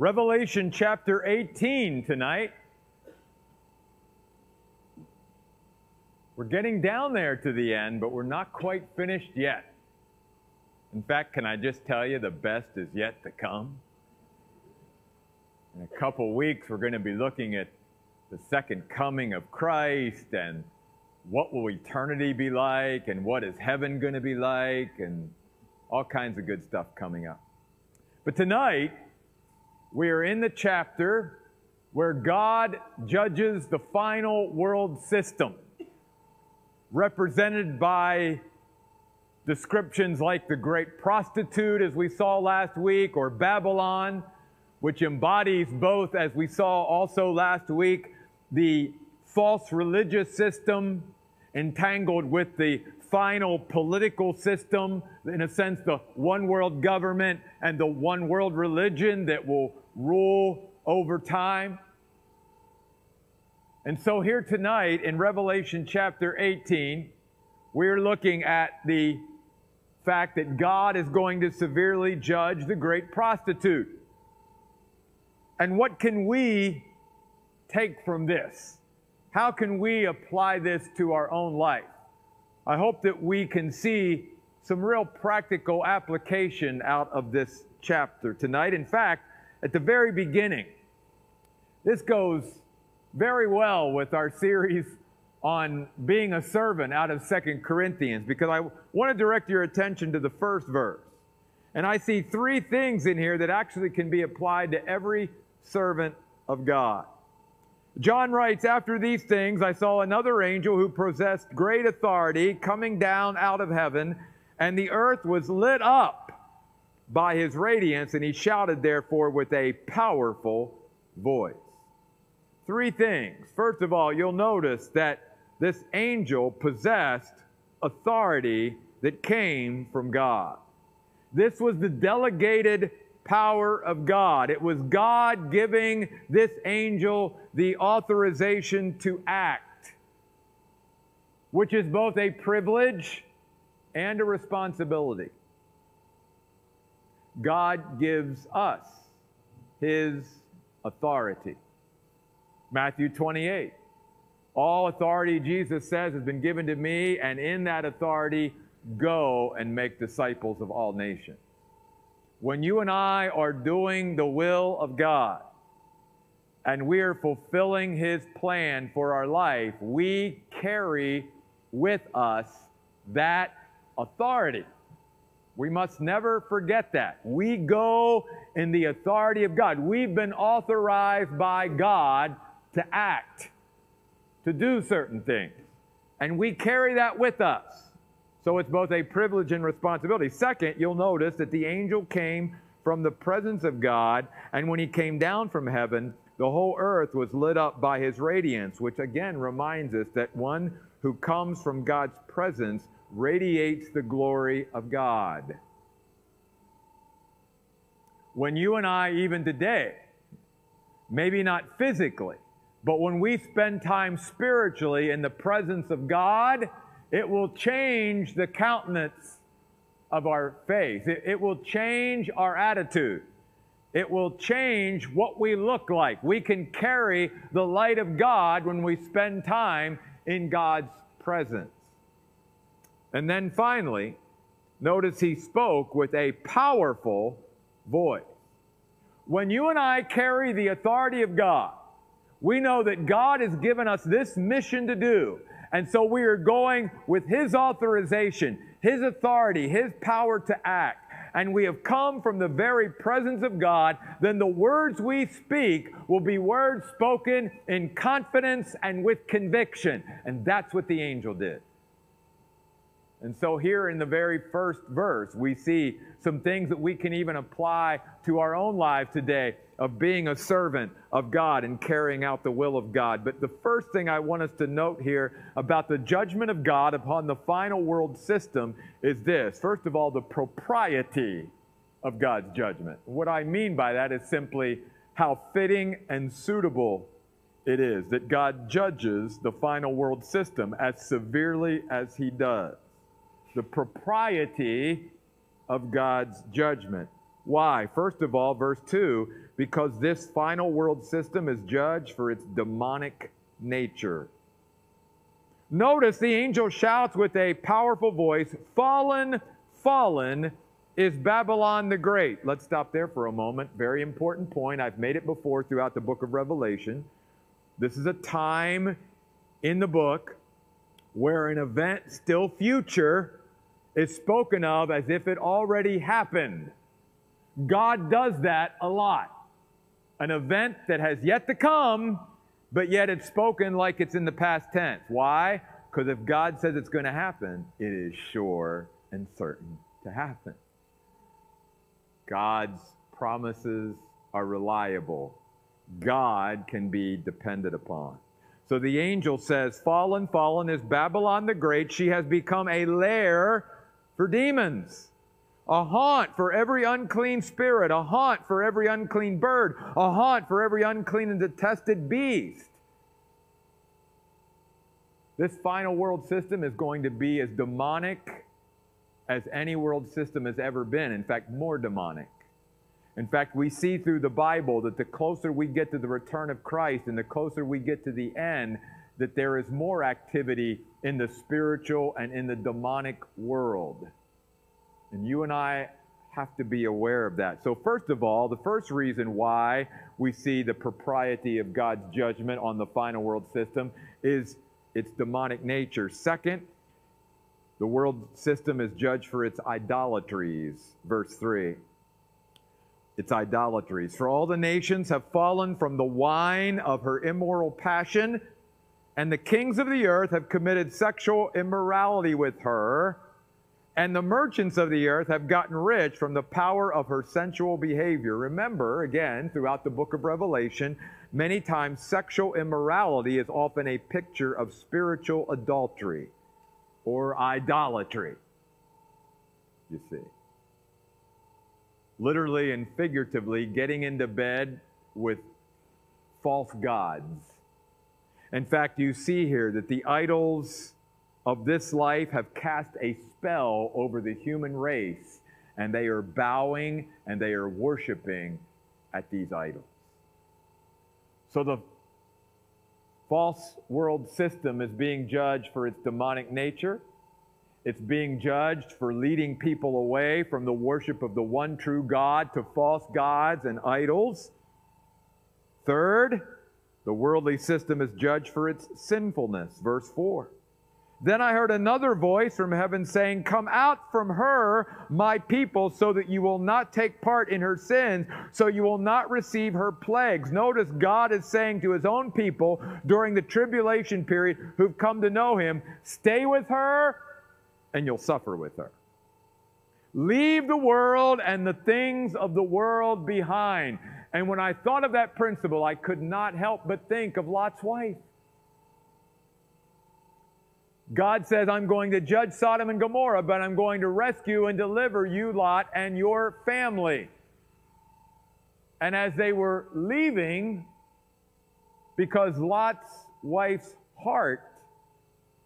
Revelation chapter 18 tonight. We're getting down there to the end, but we're not quite finished yet. In fact, can I just tell you the best is yet to come? In a couple weeks, we're going to be looking at the second coming of Christ and what will eternity be like and what is heaven going to be like and all kinds of good stuff coming up. But tonight, we are in the chapter where God judges the final world system, represented by descriptions like the great prostitute, as we saw last week, or Babylon, which embodies both, as we saw also last week, the false religious system entangled with the final political system, in a sense, the one world government and the one world religion that will rule over time. And so, here tonight in Revelation chapter 18, we're looking at the fact that God is going to severely judge the great prostitute. And what can we take from this? How can we apply this to our own life? I hope that we can see some real practical application out of this chapter tonight. In fact, at the very beginning, this goes very well with our series on being a servant out of Second Corinthians because I want to direct your attention to the first verse. And I see three things in here that actually can be applied to every servant of God. John writes, After these things, I saw another angel who possessed great authority coming down out of heaven, and the earth was lit up by his radiance, and he shouted, therefore, with a powerful voice. Three things. First of all, you'll notice that this angel possessed authority that came from God. This was the delegated power of God. It was God giving this angel the authorization to act, which is both a privilege and a responsibility. God gives us his authority. Matthew 28. All authority, Jesus says, has been given to me, and in that authority, go and make disciples of all nations. When you and I are doing the will of God and we are fulfilling His plan for our life, we carry with us that authority. We must never forget that. We go in the authority of God. We've been authorized by God to act, to do certain things. And we carry that with us. So it's both a privilege and responsibility. Second, you'll notice that the angel came from the presence of God, and when he came down from heaven, the whole earth was lit up by his radiance, which again reminds us that one who comes from God's presence radiates the glory of God. When you and I, even today, maybe not physically, but when we spend time spiritually in the presence of God, it will change the countenance of our faith. It, it, will change our attitude. It will change what we look like. We can carry the light of God when we spend time in God's presence. And then finally, notice he spoke with a powerful voice. When you and I carry the authority of God, we know that God has given us this mission to do and so we are going with His authorization, His authority, His power to act. And we have come from the very presence of God, then the words we speak will be words spoken in confidence and with conviction. And that's what the angel did. And so, here in the very first verse, we see some things that we can even apply to our own lives today of being a servant of God and carrying out the will of God. But the first thing I want us to note here about the judgment of God upon the final world system is this. First of all, the propriety of God's judgment. What I mean by that is simply how fitting and suitable it is that God judges the final world system as severely as He does the propriety of God's judgment. Why? First of all, verse 2 because this final world system is judged for its demonic nature. Notice the angel shouts with a powerful voice, Fallen, fallen is Babylon the Great. Let's stop there for a moment. Very important point. I've made it before throughout the book of Revelation. This is a time in the book where an event still future is spoken of as if it already happened. God does that a lot. An event that has yet to come, but yet it's spoken like it's in the past tense. Why? Because if God says it's going to happen, it is sure and certain to happen. God's promises are reliable. God can be depended upon. So the angel says, Fallen, fallen is Babylon the Great. She has become a lair for demons, a haunt for every unclean spirit, a haunt for every unclean bird, a haunt for every unclean and detested beast. This final world system is going to be as demonic as any world system has ever been. In fact, more demonic. In fact, we see through the Bible that the closer we get to the return of Christ and the closer we get to the end, that there is more activity in the spiritual and in the demonic world. And you and I have to be aware of that. So, first of all, the first reason why we see the propriety of God's judgment on the final world system is its demonic nature. Second, the world system is judged for its idolatries. Verse 3 its idolatries. For all the nations have fallen from the wine of her immoral passion, and the kings of the earth have committed sexual immorality with her, and the merchants of the earth have gotten rich from the power of her sensual behavior. Remember, again, throughout the book of Revelation, many times sexual immorality is often a picture of spiritual adultery or idolatry. You see literally and figuratively getting into bed with false gods. In fact, you see here that the idols of this life have cast a spell over the human race, and they are bowing and they are worshiping at these idols. So the false world system is being judged for its demonic nature it's being judged for leading people away from the worship of the one true God to false gods and idols. Third, the worldly system is judged for its sinfulness. Verse 4. Then I heard another voice from heaven saying, Come out from her, my people, so that you will not take part in her sins, so you will not receive her plagues. Notice God is saying to his own people during the tribulation period who've come to know him, Stay with her and you'll suffer with her. Leave the world and the things of the world behind. And when I thought of that principle, I could not help but think of Lot's wife. God says, I'm going to judge Sodom and Gomorrah, but I'm going to rescue and deliver you, Lot, and your family. And as they were leaving, because Lot's wife's heart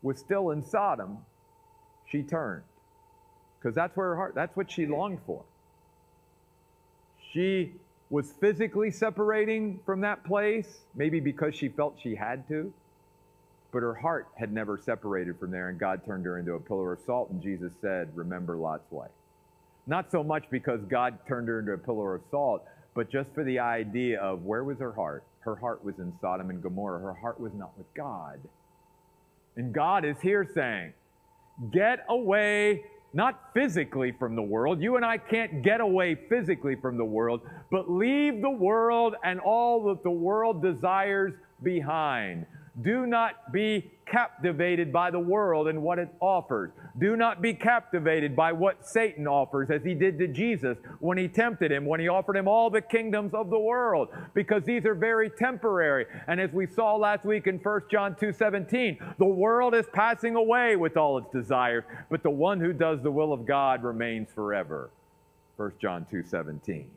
was still in Sodom, she turned. Because that's where her heart, that's what she longed for. She was physically separating from that place, maybe because she felt she had to, but her heart had never separated from there, and God turned her into a pillar of salt, and Jesus said, Remember Lot's wife. Not so much because God turned her into a pillar of salt, but just for the idea of where was her heart? Her heart was in Sodom and Gomorrah. Her heart was not with God. And God is here saying, get away, not physically from the world. You and I can't get away physically from the world, but leave the world and all that the world desires behind. Do not be captivated by the world and what it offers. Do not be captivated by what Satan offers, as he did to Jesus when he tempted him, when he offered him all the kingdoms of the world, because these are very temporary. And as we saw last week in 1 John 2 17, the world is passing away with all its desires, but the one who does the will of God remains forever. 1 John 2 17.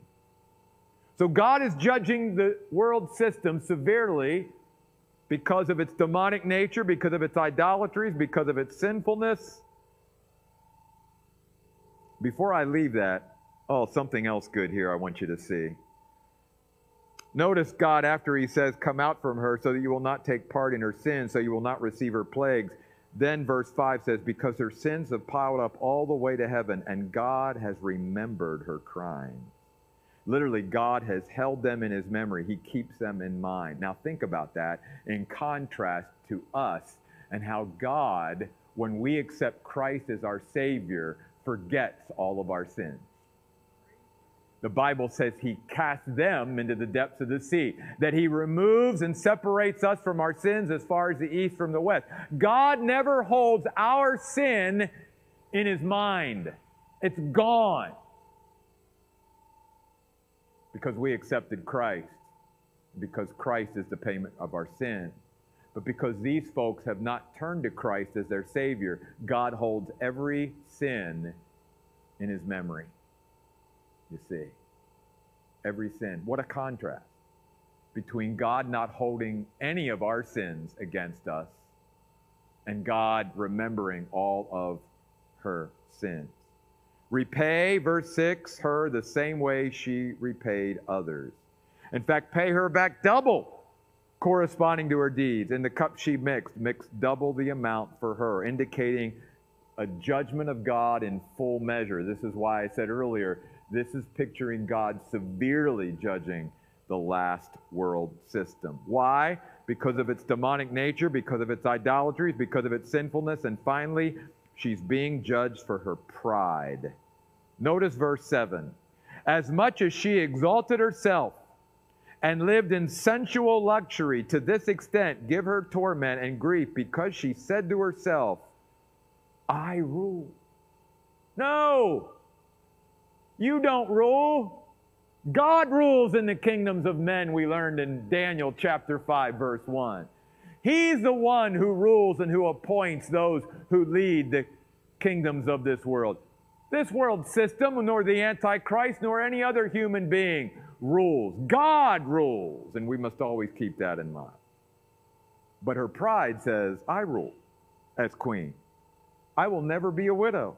So God is judging the world system severely because of its demonic nature, because of its idolatries, because of its sinfulness. Before I leave that, Oh, something else good here I want you to see. Notice God, after he says, Come out from her so that you will not take part in her sins, so you will not receive her plagues. Then verse 5 says, Because her sins have piled up all the way to heaven, and God has remembered her crimes. Literally, God has held them in his memory. He keeps them in mind. Now, think about that in contrast to us and how God, when we accept Christ as our Savior, forgets all of our sins. The Bible says he casts them into the depths of the sea, that he removes and separates us from our sins as far as the east from the west. God never holds our sin in his mind, it's gone because we accepted Christ, because Christ is the payment of our sin. But because these folks have not turned to Christ as their Savior, God holds every sin in His memory. You see, every sin. What a contrast between God not holding any of our sins against us and God remembering all of her sins. Repay, verse 6, her the same way she repaid others. In fact, pay her back double, corresponding to her deeds. In the cup she mixed, mixed double the amount for her, indicating a judgment of God in full measure. This is why I said earlier, this is picturing God severely judging the last world system. Why? Because of its demonic nature, because of its idolatries, because of its sinfulness, and finally, She's being judged for her pride. Notice verse 7. As much as she exalted herself and lived in sensual luxury, to this extent give her torment and grief because she said to herself, I rule. No, you don't rule. God rules in the kingdoms of men, we learned in Daniel chapter 5, verse 1. He's the one who rules and who appoints those who lead the kingdoms of this world. This world system, nor the Antichrist, nor any other human being rules. God rules, and we must always keep that in mind. But her pride says, I rule as queen. I will never be a widow.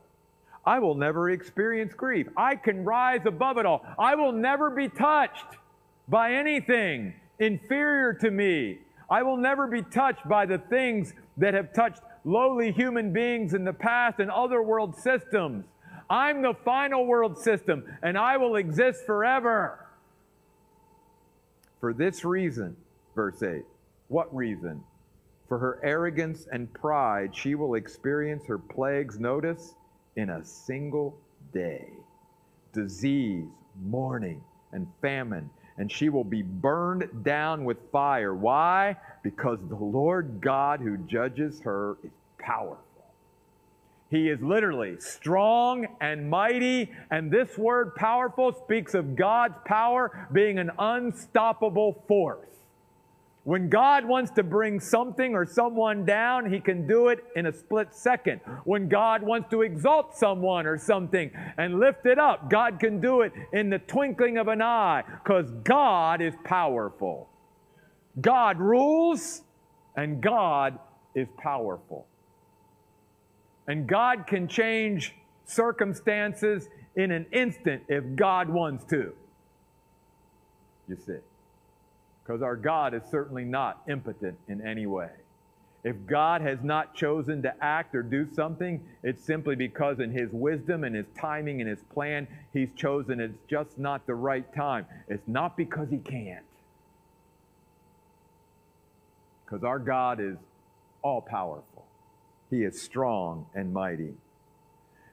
I will never experience grief. I can rise above it all. I will never be touched by anything inferior to me I will never be touched by the things that have touched lowly human beings in the past and other world systems. I'm the final world system, and I will exist forever. For this reason, verse 8, what reason? For her arrogance and pride, she will experience her plagues, notice, in a single day disease, mourning, and famine and she will be burned down with fire. Why? Because the Lord God who judges her is powerful. He is literally strong and mighty, and this word powerful speaks of God's power being an unstoppable force. When God wants to bring something or someone down, He can do it in a split second. When God wants to exalt someone or something and lift it up, God can do it in the twinkling of an eye because God is powerful. God rules and God is powerful. And God can change circumstances in an instant if God wants to. You see because our God is certainly not impotent in any way. If God has not chosen to act or do something, it's simply because in His wisdom and His timing and His plan, He's chosen it's just not the right time. It's not because He can't. Because our God is all powerful, He is strong and mighty.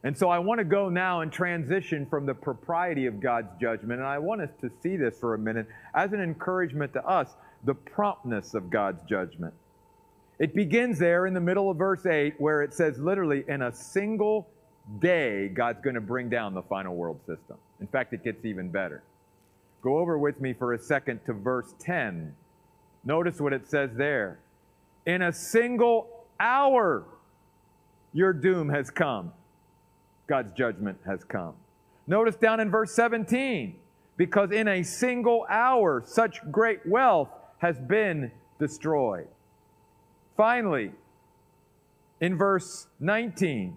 And so I want to go now and transition from the propriety of God's judgment, and I want us to see this for a minute as an encouragement to us the promptness of God's judgment. It begins there in the middle of verse 8, where it says literally, in a single day, God's going to bring down the final world system. In fact, it gets even better. Go over with me for a second to verse 10. Notice what it says there. In a single hour, your doom has come. God's judgment has come. Notice down in verse 17, because in a single hour such great wealth has been destroyed. Finally, in verse 19,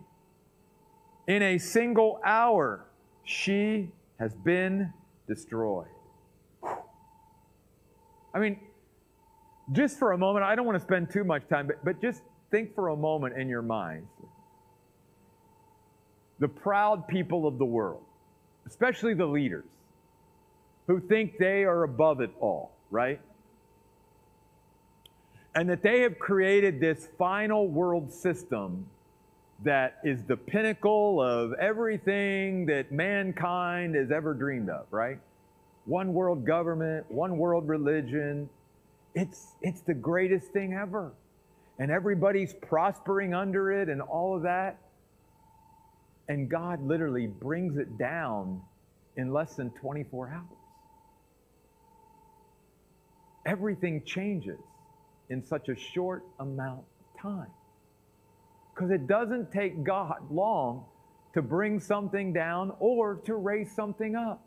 in a single hour she has been destroyed. I mean, just for a moment, I don't want to spend too much time, but, but just think for a moment in your minds. The proud people of the world, especially the leaders, who think they are above it all, right? And that they have created this final world system that is the pinnacle of everything that mankind has ever dreamed of, right? One world government, one world religion. It's, it's the greatest thing ever. And everybody's prospering under it and all of that. And God literally brings it down in less than 24 hours everything changes in such a short amount of time. Because it doesn't take God long to bring something down or to raise something up.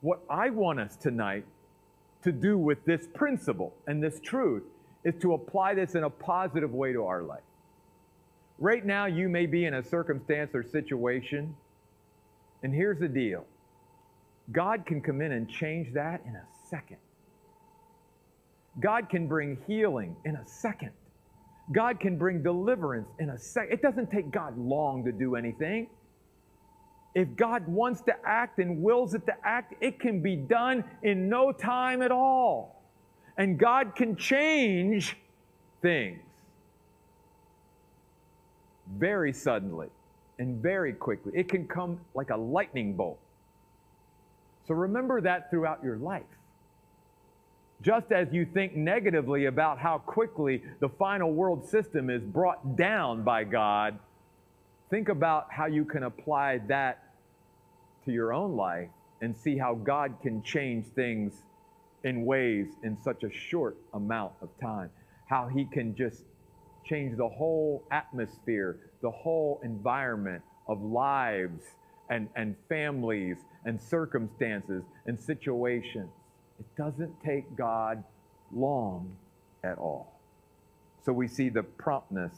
What I want us tonight to do with this principle and this truth is to apply this in a positive way to our life. Right now, you may be in a circumstance or situation, and here's the deal God can come in and change that in a second. God can bring healing in a second. God can bring deliverance in a second. It doesn't take God long to do anything. If God wants to act and wills it to act, it can be done in no time at all. And God can change things very suddenly and very quickly. It can come like a lightning bolt. So remember that throughout your life. Just as you think negatively about how quickly the final world system is brought down by God, think about how you can apply that to your own life and see how God can change things in ways in such a short amount of time. How He can just change the whole atmosphere, the whole environment of lives and, and families and circumstances and situations. It doesn't take God long at all. So we see the promptness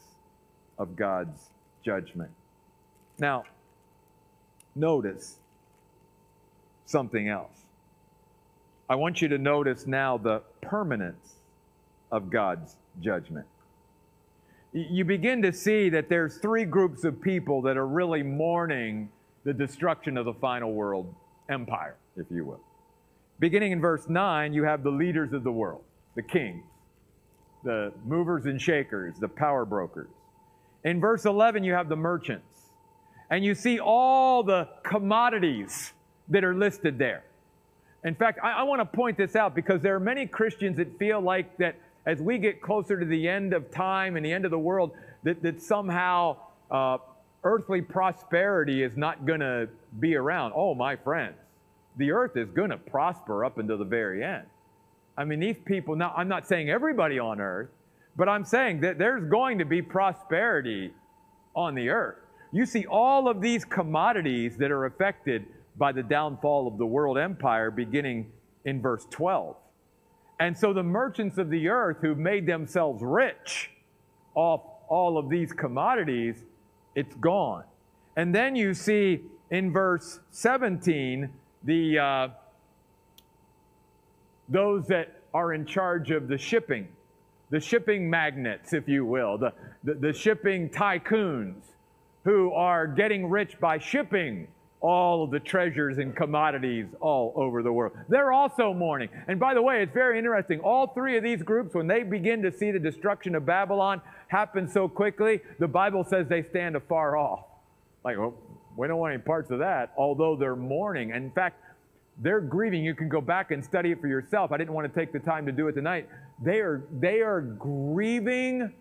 of God's judgment. Now, notice something else. I want you to notice now the permanence of God's judgment. You begin to see that there's three groups of people that are really mourning the destruction of the final world empire, if you will. Beginning in verse 9, you have the leaders of the world, the kings, the movers and shakers, the power brokers. In verse 11, you have the merchants. And you see all the commodities that are listed there. In fact, I, I want to point this out because there are many Christians that feel like that as we get closer to the end of time and the end of the world, that, that somehow uh, earthly prosperity is not going to be around. Oh, my friends, the earth is going to prosper up until the very end. I mean, these people, now, I'm not saying everybody on earth, but I'm saying that there's going to be prosperity on the earth. You see all of these commodities that are affected by the downfall of the world empire beginning in verse 12. And so the merchants of the earth who made themselves rich off all of these commodities it's gone. And then you see in verse 17 the uh, those that are in charge of the shipping, the shipping magnates, if you will, the, the, the shipping tycoons who are getting rich by shipping all of the treasures and commodities all over the world. They're also mourning. And by the way, it's very interesting. All three of these groups, when they begin to see the destruction of Babylon happen so quickly, the Bible says they stand afar off. Like, well, we don't want any parts of that, although they're mourning. And in fact, they're grieving. You can go back and study it for yourself. I didn't want to take the time to do it tonight. They are, they are grieving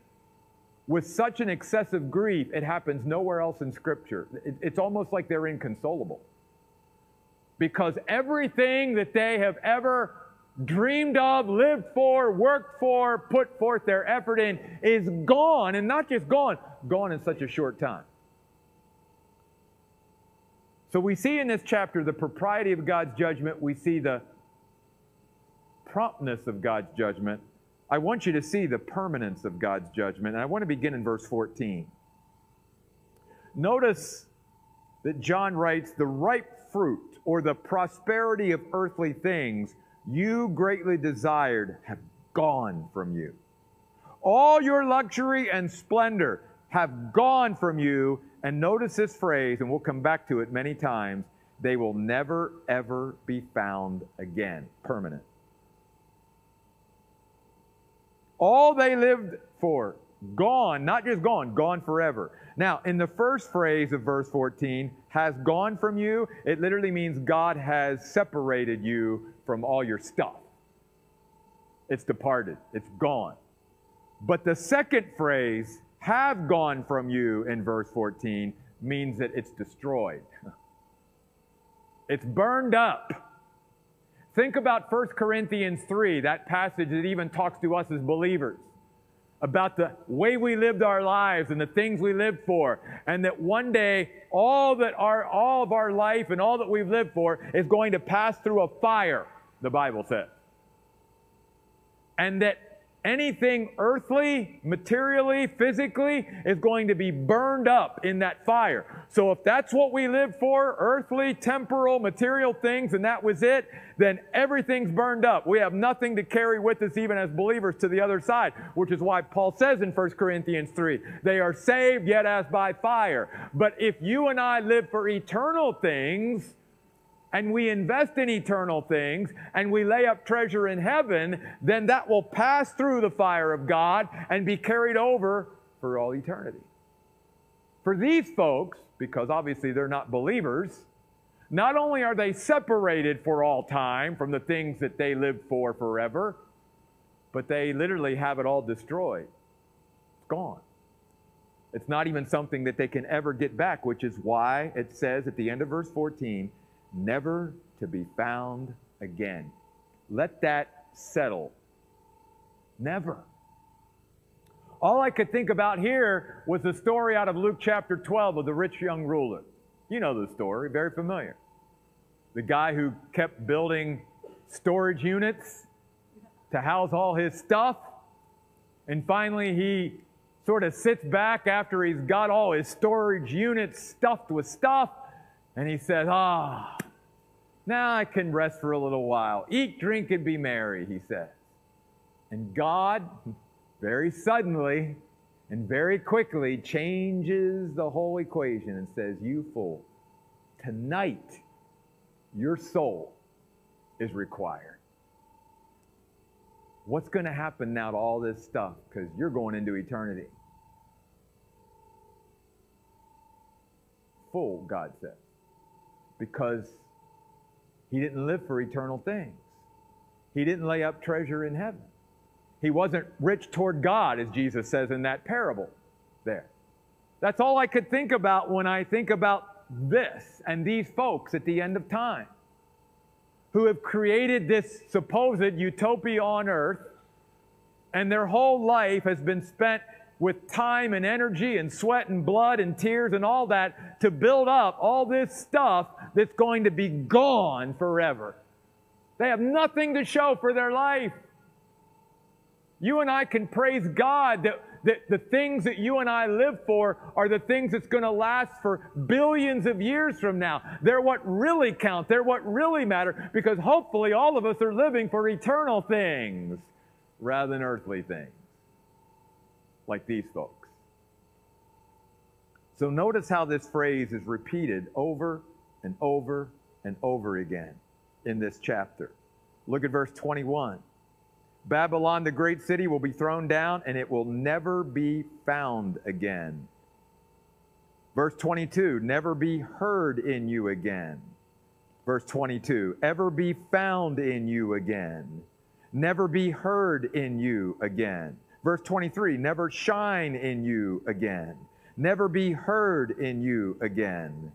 with such an excessive grief, it happens nowhere else in Scripture. It, it's almost like they're inconsolable. Because everything that they have ever dreamed of, lived for, worked for, put forth their effort in is gone, and not just gone, gone in such a short time. So we see in this chapter the propriety of God's judgment, we see the promptness of God's judgment, I want you to see the permanence of God's judgment. And I want to begin in verse 14. Notice that John writes, the ripe fruit or the prosperity of earthly things you greatly desired have gone from you. All your luxury and splendor have gone from you. And notice this phrase, and we'll come back to it many times they will never, ever be found again. Permanent. All they lived for, gone, not just gone, gone forever. Now, in the first phrase of verse 14, has gone from you, it literally means God has separated you from all your stuff. It's departed, it's gone. But the second phrase, have gone from you in verse 14, means that it's destroyed. It's burned up. Think about 1 Corinthians 3, that passage that even talks to us as believers about the way we lived our lives and the things we lived for and that one day all that our all of our life and all that we've lived for is going to pass through a fire the bible says. And that anything earthly, materially, physically is going to be burned up in that fire. So if that's what we live for, earthly, temporal, material things, and that was it, then everything's burned up. We have nothing to carry with us even as believers to the other side, which is why Paul says in 1 Corinthians 3, they are saved yet as by fire. But if you and I live for eternal things, and we invest in eternal things and we lay up treasure in heaven, then that will pass through the fire of God and be carried over for all eternity. For these folks, because obviously they're not believers, not only are they separated for all time from the things that they lived for forever, but they literally have it all destroyed. It's gone. It's not even something that they can ever get back, which is why it says at the end of verse 14, never to be found again. Let that settle. Never. All I could think about here was the story out of Luke chapter 12 of the rich young ruler. You know the story, very familiar. The guy who kept building storage units to house all his stuff. And finally, he sort of sits back after he's got all his storage units stuffed with stuff and he says, Ah, now I can rest for a little while. Eat, drink, and be merry, he says. And God, very suddenly and very quickly, changes the whole equation and says, You fool, tonight your soul is required. What's going to happen now to all this stuff? Because you're going into eternity. Fool, God says because he didn't live for eternal things. He didn't lay up treasure in heaven. He wasn't rich toward God, as Jesus says in that parable there. That's all I could think about when I think about this and these folks at the end of time who have created this supposed utopia on earth, and their whole life has been spent with time and energy and sweat and blood and tears and all that to build up all this stuff that's going to be gone forever. They have nothing to show for their life. You and I can praise God that, that the things that you and I live for are the things that's going to last for billions of years from now. They're what really count. They're what really matter because hopefully all of us are living for eternal things rather than earthly things like these folks. So notice how this phrase is repeated over and over and over again in this chapter. Look at verse 21. Babylon, the great city, will be thrown down and it will never be found again. Verse 22, never be heard in you again. Verse 22, ever be found in you again. Never be heard in you again. Verse 23 never shine in you again, never be heard in you again.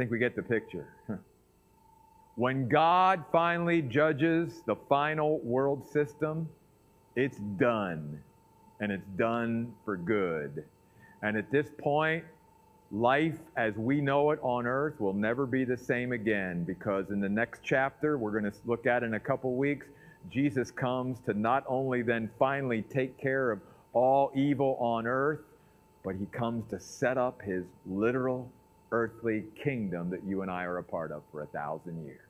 Think we get the picture. When God finally judges the final world system, it's done. And it's done for good. And at this point, life as we know it on earth will never be the same again because in the next chapter we're going to look at in a couple weeks, Jesus comes to not only then finally take care of all evil on earth, but he comes to set up his literal earthly kingdom that you and I are a part of for a thousand years.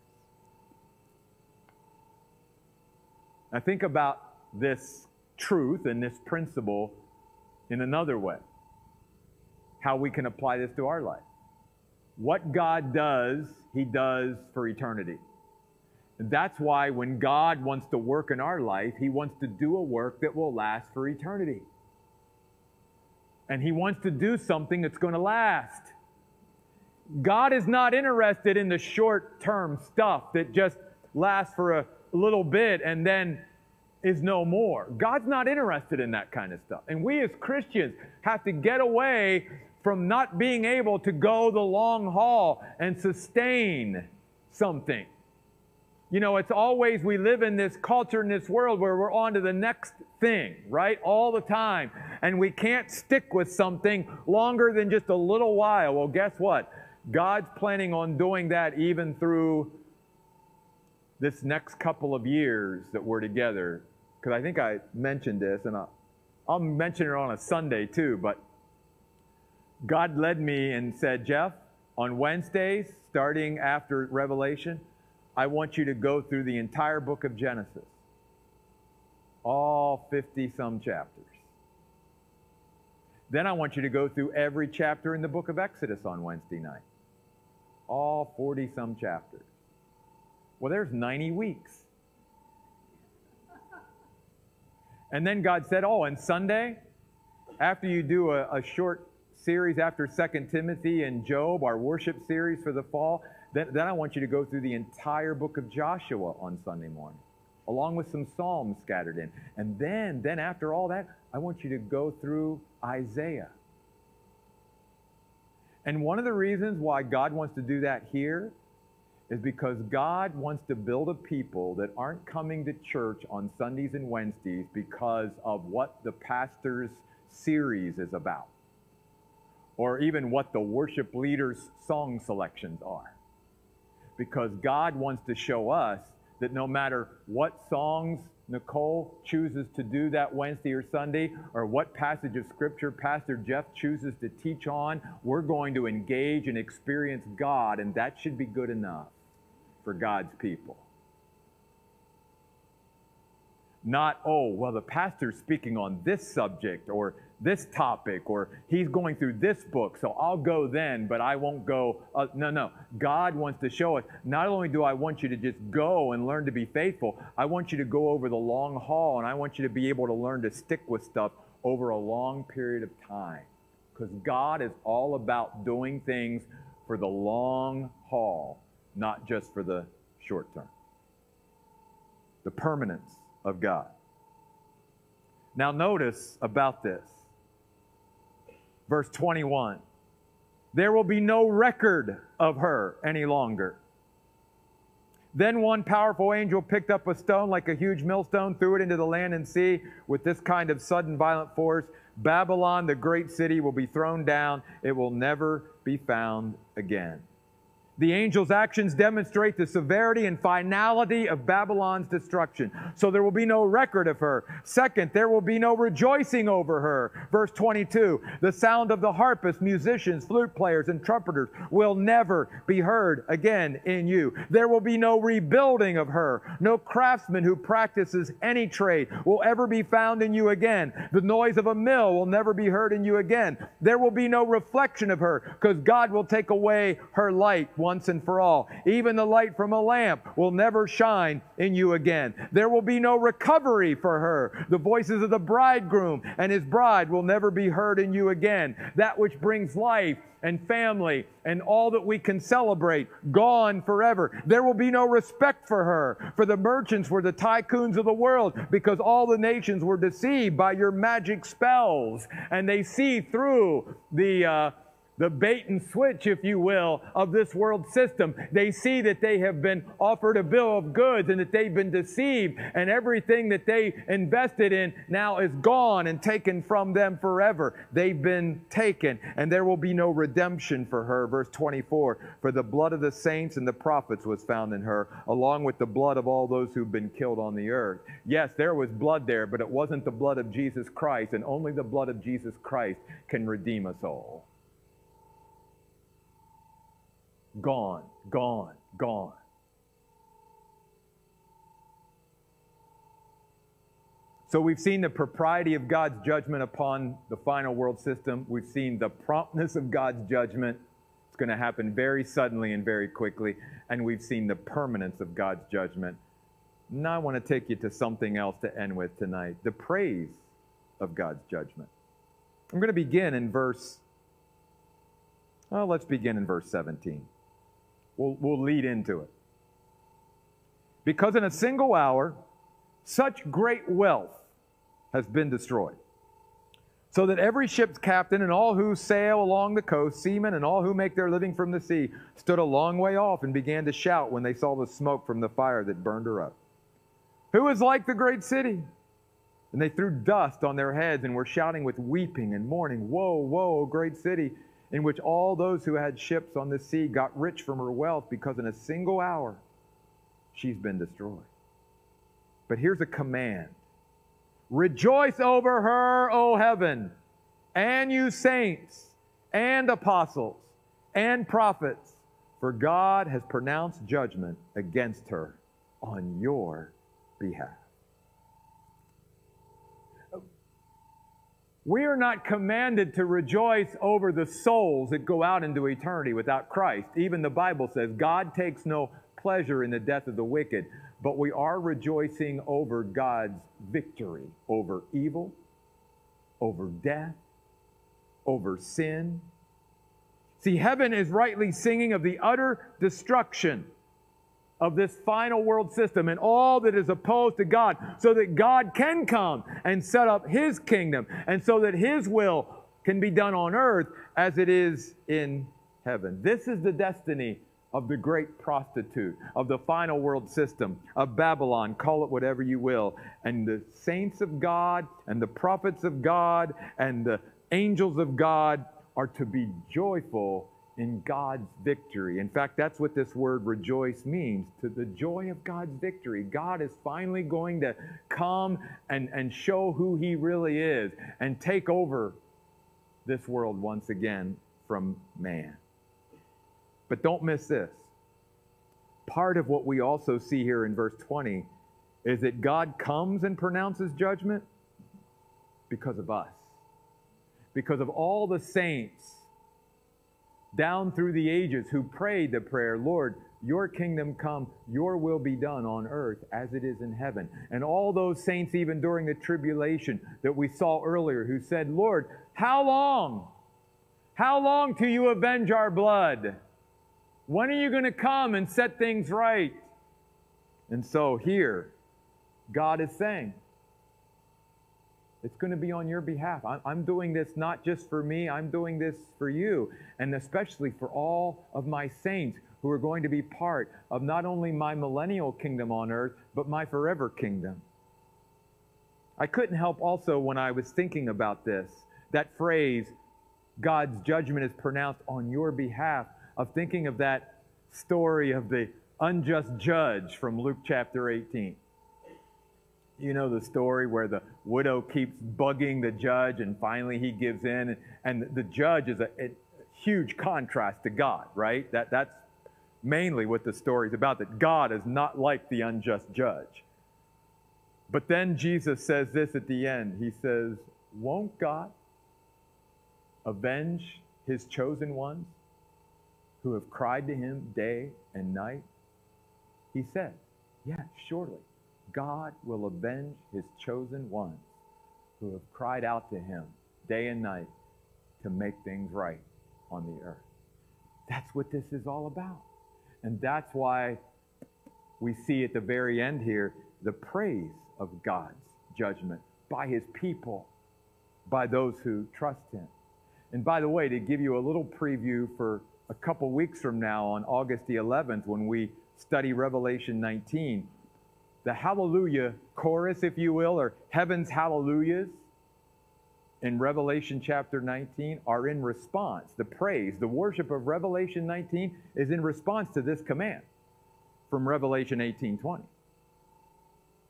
Now, think about this truth and this principle in another way how we can apply this to our life. What God does, He does for eternity. And that's why when God wants to work in our life, He wants to do a work that will last for eternity. And He wants to do something that's going to last. God is not interested in the short term stuff that just lasts for a little bit and then is no more. God's not interested in that kind of stuff. And we as Christians have to get away from not being able to go the long haul and sustain something. You know, it's always we live in this culture in this world where we're on to the next thing, right? All the time. And we can't stick with something longer than just a little while. Well, guess what? God's planning on doing that even through this next couple of years that we're together. Because I think I mentioned this, and I'll, I'll mention it on a Sunday too, but God led me and said, Jeff, on Wednesdays, starting after Revelation, I want you to go through the entire book of Genesis, all 50 some chapters. Then I want you to go through every chapter in the book of Exodus on Wednesday night, all 40 some chapters. Well, there's 90 weeks. And then God said, Oh, and Sunday, after you do a, a short series after Second Timothy and Job, our worship series for the fall, then, then I want you to go through the entire book of Joshua on Sunday morning, along with some Psalms scattered in. And then, then after all that, I want you to go through Isaiah. And one of the reasons why God wants to do that here is because God wants to build a people that aren't coming to church on Sundays and Wednesdays because of what the pastor's series is about or even what the worship leader's song selections are. Because God wants to show us that no matter what songs Nicole chooses to do that Wednesday or Sunday, or what passage of Scripture Pastor Jeff chooses to teach on, we're going to engage and experience God, and that should be good enough for God's people. Not, oh, well, the pastor's speaking on this subject, or this topic or he's going through this book, so I'll go then, but I won't go. Uh, no, no. God wants to show us not only do I want you to just go and learn to be faithful, I want you to go over the long haul and I want you to be able to learn to stick with stuff over a long period of time. Because God is all about doing things for the long haul, not just for the short term. The permanence of God. Now, notice about this verse 21. There will be no record of her any longer. Then one powerful angel picked up a stone like a huge millstone, threw it into the land and sea with this kind of sudden violent force. Babylon, the great city, will be thrown down. It will never be found again. The angel's actions demonstrate the severity and finality of Babylon's destruction. So there will be no record of her. Second, there will be no rejoicing over her. Verse 22 The sound of the harpist, musicians, flute players, and trumpeters will never be heard again in you. There will be no rebuilding of her. No craftsman who practices any trade will ever be found in you again. The noise of a mill will never be heard in you again. There will be no reflection of her because God will take away her light once and for all. Even the light from a lamp will never shine in you again. There will be no recovery for her. The voices of the bridegroom and his bride will never be heard in you again. That which brings life and family and all that we can celebrate gone forever. There will be no respect for her, for the merchants were the tycoons of the world because all the nations were deceived by your magic spells and they see through the uh, the bait and switch, if you will, of this world system. They see that they have been offered a bill of goods and that they've been deceived, and everything that they invested in now is gone and taken from them forever. They've been taken, and there will be no redemption for her. Verse 24 For the blood of the saints and the prophets was found in her, along with the blood of all those who've been killed on the earth. Yes, there was blood there, but it wasn't the blood of Jesus Christ, and only the blood of Jesus Christ can redeem us all. Gone, gone, gone. So we've seen the propriety of God's judgment upon the final world system. We've seen the promptness of God's judgment. It's going to happen very suddenly and very quickly. And we've seen the permanence of God's judgment. Now I want to take you to something else to end with tonight the praise of God's judgment. I'm going to begin in verse, well, let's begin in verse 17. We'll, we'll lead into it. Because in a single hour, such great wealth has been destroyed. So that every ship's captain and all who sail along the coast, seamen and all who make their living from the sea, stood a long way off and began to shout when they saw the smoke from the fire that burned her up. Who is like the great city? And they threw dust on their heads and were shouting with weeping and mourning, Woe, woe, great city, in which all those who had ships on the sea got rich from her wealth because in a single hour she's been destroyed. But here's a command Rejoice over her, O heaven, and you saints, and apostles, and prophets, for God has pronounced judgment against her on your behalf. We are not commanded to rejoice over the souls that go out into eternity without Christ. Even the Bible says God takes no pleasure in the death of the wicked, but we are rejoicing over God's victory over evil, over death, over sin. See, heaven is rightly singing of the utter destruction of this final world system and all that is opposed to God, so that God can come and set up His kingdom, and so that His will can be done on earth as it is in heaven. This is the destiny of the great prostitute, of the final world system, of Babylon, call it whatever you will. And the saints of God and the prophets of God and the angels of God are to be joyful in God's victory. In fact, that's what this word rejoice means to the joy of God's victory. God is finally going to come and, and show who He really is and take over this world once again from man. But don't miss this. Part of what we also see here in verse 20 is that God comes and pronounces judgment because of us, because of all the saints down through the ages who prayed the prayer, Lord, your kingdom come, your will be done on earth as it is in heaven. And all those saints, even during the tribulation that we saw earlier, who said, Lord, how long? How long till you avenge our blood? When are you going to come and set things right? And so here, God is saying, it's going to be on your behalf. I'm doing this not just for me, I'm doing this for you, and especially for all of my saints who are going to be part of not only my millennial kingdom on earth, but my forever kingdom. I couldn't help also when I was thinking about this, that phrase, God's judgment is pronounced on your behalf of thinking of that story of the unjust judge from Luke chapter 18. You know the story where the widow keeps bugging the judge and finally he gives in. And the judge is a, a huge contrast to God, right? That, that's mainly what the story is about, that God is not like the unjust judge. But then Jesus says this at the end He says, Won't God avenge his chosen ones who have cried to him day and night? He said, Yes, surely God will avenge his chosen ones who have cried out to him day and night to make things right on the earth. That's what this is all about. And that's why we see at the very end here the praise of God's judgment by his people, by those who trust him. And by the way, to give you a little preview for a couple weeks from now on August the 11th when we study Revelation 19. The hallelujah chorus, if you will, or heaven's hallelujahs in Revelation chapter 19 are in response. The praise, the worship of Revelation 19 is in response to this command from Revelation 18:20.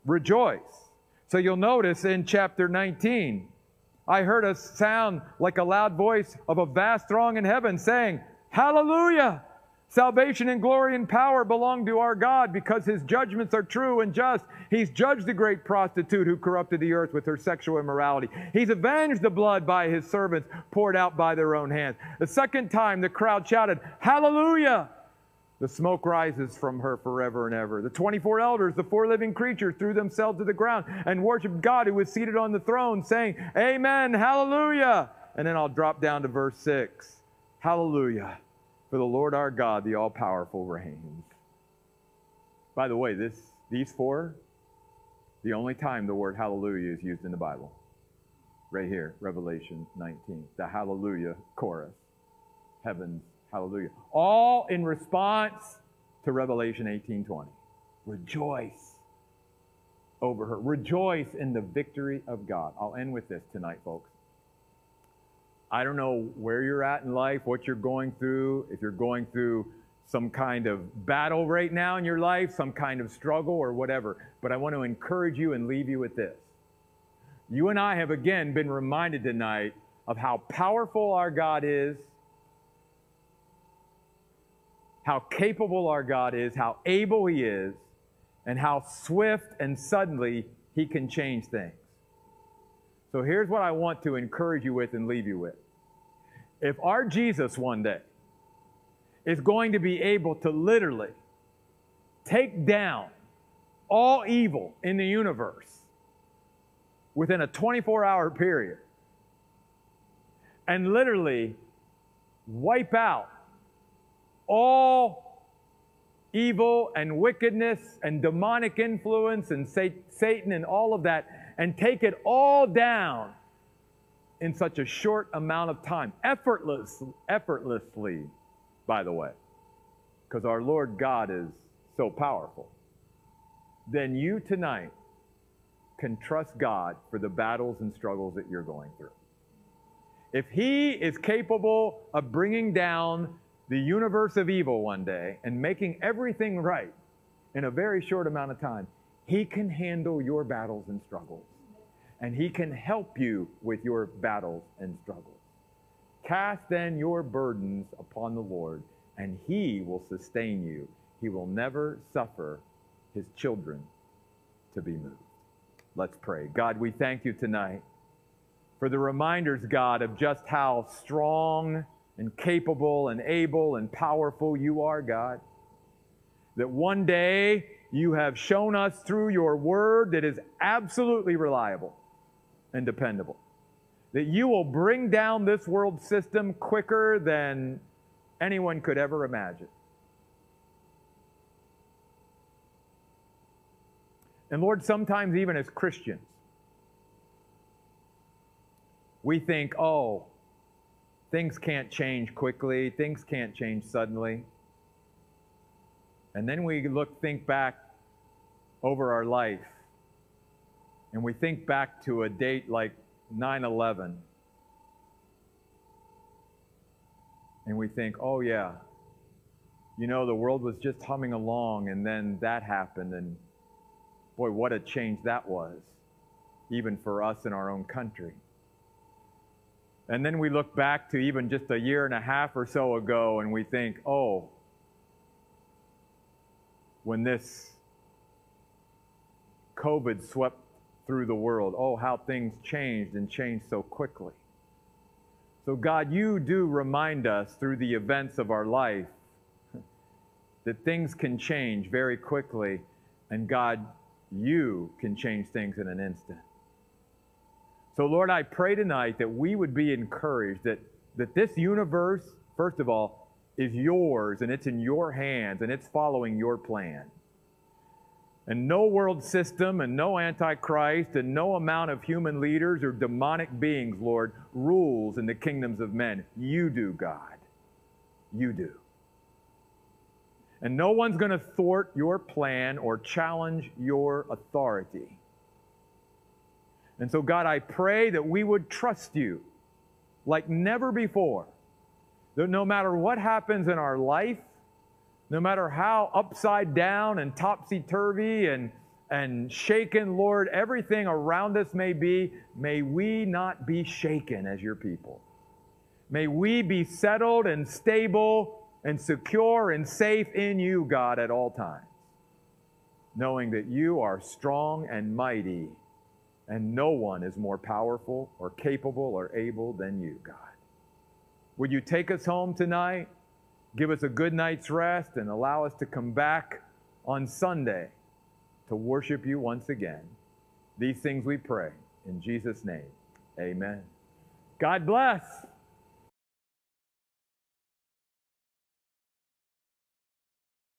Rejoice. So you'll notice in chapter 19, I heard a sound like a loud voice of a vast throng in heaven saying, Hallelujah! Salvation and glory and power belong to our God because his judgments are true and just. He's judged the great prostitute who corrupted the earth with her sexual immorality. He's avenged the blood by his servants poured out by their own hands. The second time the crowd shouted, Hallelujah! The smoke rises from her forever and ever. The 24 elders, the four living creatures, threw themselves to the ground and worshiped God who was seated on the throne, saying, Amen, Hallelujah! And then I'll drop down to verse 6. Hallelujah. For the Lord our God, the all powerful, reigns. By the way, this, these four, the only time the word hallelujah is used in the Bible. Right here, Revelation 19, the hallelujah chorus. Heaven's hallelujah. All in response to Revelation 18:20. Rejoice over her. Rejoice in the victory of God. I'll end with this tonight, folks. I don't know where you're at in life, what you're going through, if you're going through some kind of battle right now in your life, some kind of struggle or whatever. But I want to encourage you and leave you with this. You and I have again been reminded tonight of how powerful our God is, how capable our God is, how able He is, and how swift and suddenly He can change things. So here's what I want to encourage you with and leave you with. If our Jesus one day is going to be able to literally take down all evil in the universe within a 24 hour period and literally wipe out all evil and wickedness and demonic influence and Satan and all of that and take it all down in such a short amount of time, effortless, effortlessly, by the way, because our Lord God is so powerful, then you tonight can trust God for the battles and struggles that you're going through. If He is capable of bringing down the universe of evil one day and making everything right in a very short amount of time, He can handle your battles and struggles and he can help you with your battles and struggles. Cast then your burdens upon the Lord, and he will sustain you. He will never suffer his children to be moved. Let's pray. God, we thank you tonight for the reminders, God, of just how strong and capable and able and powerful you are, God. That one day you have shown us through your word that is absolutely reliable and dependable. That you will bring down this world system quicker than anyone could ever imagine. And Lord, sometimes even as Christians, we think, oh, things can't change quickly, things can't change suddenly. And then we look, think back over our life and we think back to a date like 9 11, and we think, oh, yeah, you know, the world was just humming along, and then that happened, and boy, what a change that was, even for us in our own country. And then we look back to even just a year and a half or so ago, and we think, oh, when this COVID swept through the world. Oh, how things changed and changed so quickly. So, God, you do remind us through the events of our life that things can change very quickly, and God, you can change things in an instant. So, Lord, I pray tonight that we would be encouraged that, that this universe, first of all, is yours and it's in your hands and it's following your plan. And no world system and no antichrist and no amount of human leaders or demonic beings, Lord, rules in the kingdoms of men. You do, God. You do. And no one's going to thwart your plan or challenge your authority. And so, God, I pray that we would trust you like never before. That no matter what happens in our life, no matter how upside down and topsy turvy and, and shaken, Lord, everything around us may be, may we not be shaken as your people. May we be settled and stable and secure and safe in you, God, at all times, knowing that you are strong and mighty, and no one is more powerful or capable or able than you, God. Would you take us home tonight, give us a good night's rest, and allow us to come back on Sunday to worship you once again? These things we pray in Jesus' name. Amen. God bless.